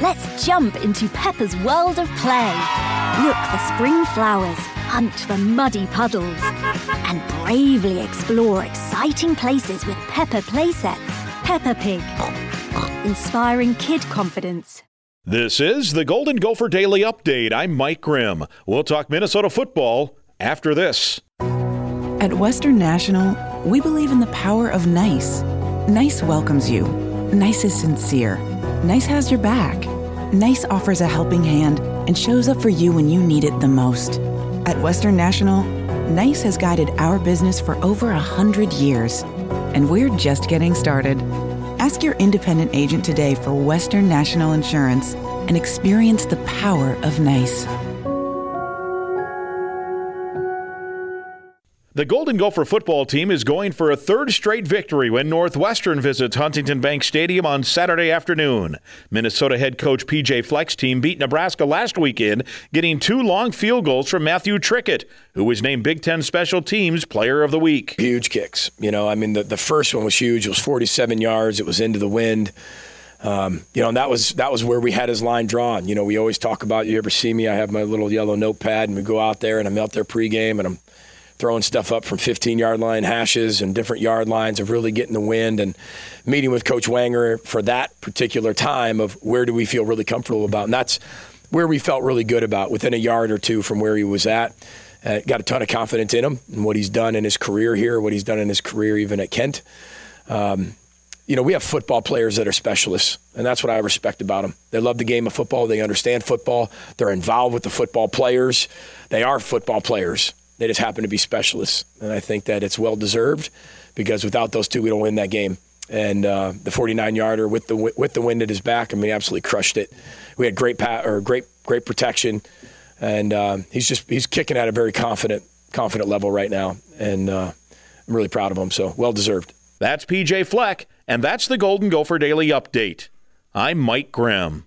Let's jump into Peppa's world of play. Look for spring flowers, hunt for muddy puddles, and bravely explore exciting places with Peppa playsets. Peppa Pig, inspiring kid confidence. This is the Golden Gopher Daily Update. I'm Mike Grimm. We'll talk Minnesota football after this. At Western National, we believe in the power of nice. Nice welcomes you. Nice is sincere. Nice has your back. Nice offers a helping hand and shows up for you when you need it the most. At Western National, Nice has guided our business for over a hundred years, and we're just getting started. Ask your independent agent today for Western National Insurance and experience the power of nice. The Golden Gopher football team is going for a third straight victory when Northwestern visits Huntington Bank Stadium on Saturday afternoon. Minnesota head coach PJ Fleck's team beat Nebraska last weekend, getting two long field goals from Matthew Trickett, who was named Big Ten Special Teams Player of the Week. Huge kicks. You know, I mean, the, the first one was huge. It was 47 yards. It was into the wind. Um, you know, and that was that was where we had his line drawn. You know, we always talk about. You ever see me? I have my little yellow notepad, and we go out there, and I'm out there pregame, and I'm throwing stuff up from 15 yard line hashes and different yard lines of really getting the wind and meeting with Coach Wenger for that particular time of where do we feel really comfortable about. And that's where we felt really good about within a yard or two from where he was at. Uh, got a ton of confidence in him and what he's done in his career here, what he's done in his career even at Kent. Um, you know, we have football players that are specialists, and that's what I respect about them. They love the game of football. They understand football. They're involved with the football players. They are football players. They just happen to be specialists, and I think that it's well deserved because without those two, we don't win that game. And uh, the 49 yarder with the with the wind at his back, I mean, absolutely crushed it. We had great pat or great great protection, and uh, he's just he's kicking at a very confident confident level right now, and uh, I'm really proud of him. So well deserved. That's PJ Fleck, and that's the Golden Gopher Daily Update. I'm Mike Grimm.